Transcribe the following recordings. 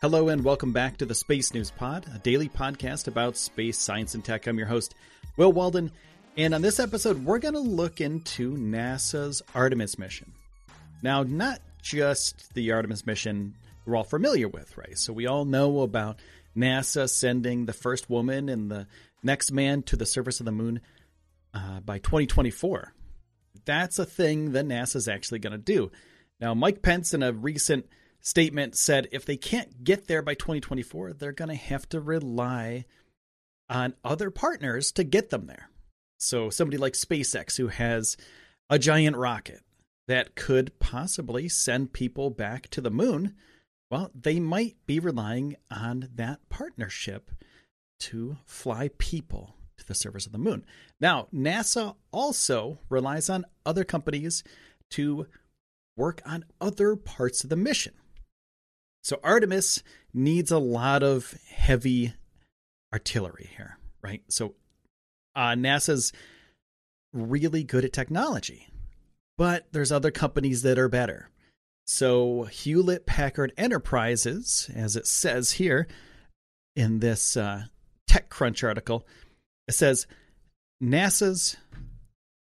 Hello and welcome back to the Space News Pod, a daily podcast about space science and tech. I'm your host, Will Walden, and on this episode, we're going to look into NASA's Artemis mission. Now, not just the Artemis mission we're all familiar with, right? So we all know about NASA sending the first woman and the next man to the surface of the moon uh, by 2024. That's a thing that NASA's actually going to do. Now, Mike Pence, in a recent statement said if they can't get there by 2024, they're going to have to rely on other partners to get them there. So, somebody like SpaceX, who has a giant rocket that could possibly send people back to the moon, well, they might be relying on that partnership to fly people to the surface of the moon. Now, NASA also relies on other companies to work on other parts of the mission. So Artemis needs a lot of heavy artillery here, right? So uh, NASA's really good at technology, but there's other companies that are better. So Hewlett Packard Enterprises, as it says here in this uh, TechCrunch article, it says NASA's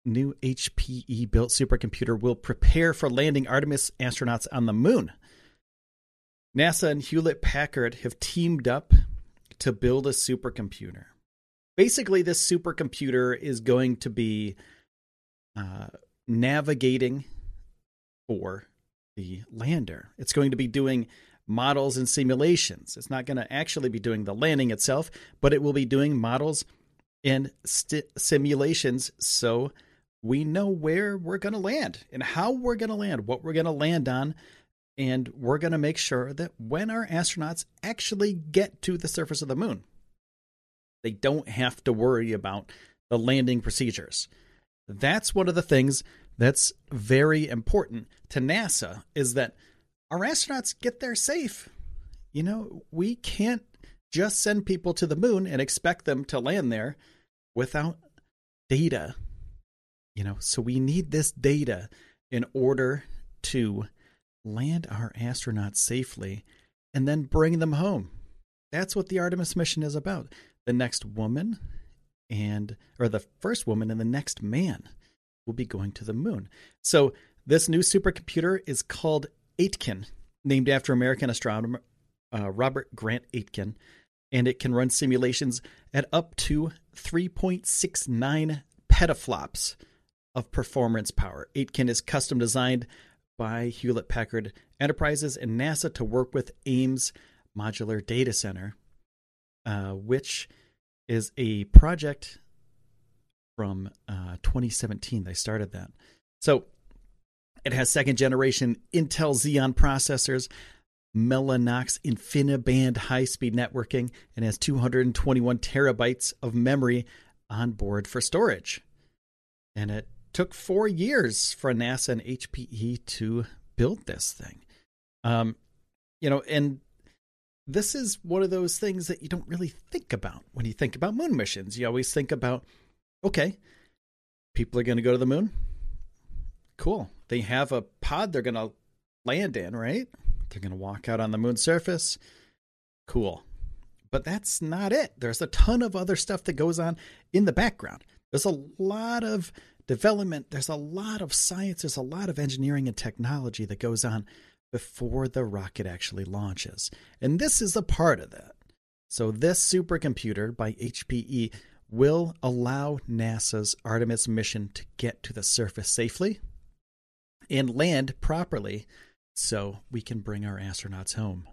new HPE built supercomputer will prepare for landing Artemis astronauts on the moon. NASA and Hewlett Packard have teamed up to build a supercomputer. Basically, this supercomputer is going to be uh, navigating for the lander. It's going to be doing models and simulations. It's not going to actually be doing the landing itself, but it will be doing models and st- simulations so we know where we're going to land and how we're going to land, what we're going to land on, and we're going to make sure that when our astronauts actually get to the surface of the moon, they don't have to worry about the landing procedures. That's one of the things that's very important to NASA is that our astronauts get there safe. You know, we can't just send people to the moon and expect them to land there without data. You know, so we need this data in order to land our astronauts safely, and then bring them home. That's what the Artemis mission is about. The next woman and or the first woman and the next man will be going to the moon. So this new supercomputer is called Aitken, named after American astronomer uh, Robert Grant Aitken, and it can run simulations at up to 3.69 petaflops of performance power. Aitken is custom designed by Hewlett Packard Enterprises and NASA to work with Ames Modular Data Center, uh, which is a project from uh, 2017. They started that. So it has second generation Intel Xeon processors, Mellanox InfiniBand high speed networking, and has 221 terabytes of memory on board for storage. And it took four years for NASA and HPE to build this thing. Um, you know, and this is one of those things that you don't really think about when you think about moon missions. You always think about, okay, people are going to go to the moon. Cool. They have a pod they're going to land in, right? They're going to walk out on the moon surface. Cool. But that's not it. There's a ton of other stuff that goes on in the background. There's a lot of development, there's a lot of science, there's a lot of engineering and technology that goes on before the rocket actually launches. And this is a part of that. So, this supercomputer by HPE will allow NASA's Artemis mission to get to the surface safely and land properly so we can bring our astronauts home.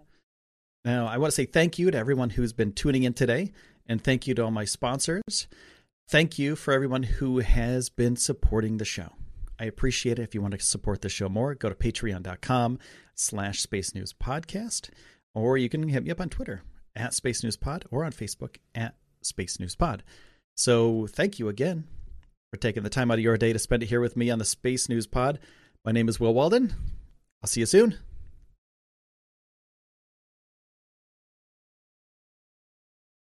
Now, I want to say thank you to everyone who's been tuning in today, and thank you to all my sponsors. Thank you for everyone who has been supporting the show. I appreciate it. If you want to support the show more, go to patreon.com slash space news podcast, or you can hit me up on Twitter at Space News Pod or on Facebook at Space News Pod. So thank you again for taking the time out of your day to spend it here with me on the Space News Pod. My name is Will Walden. I'll see you soon.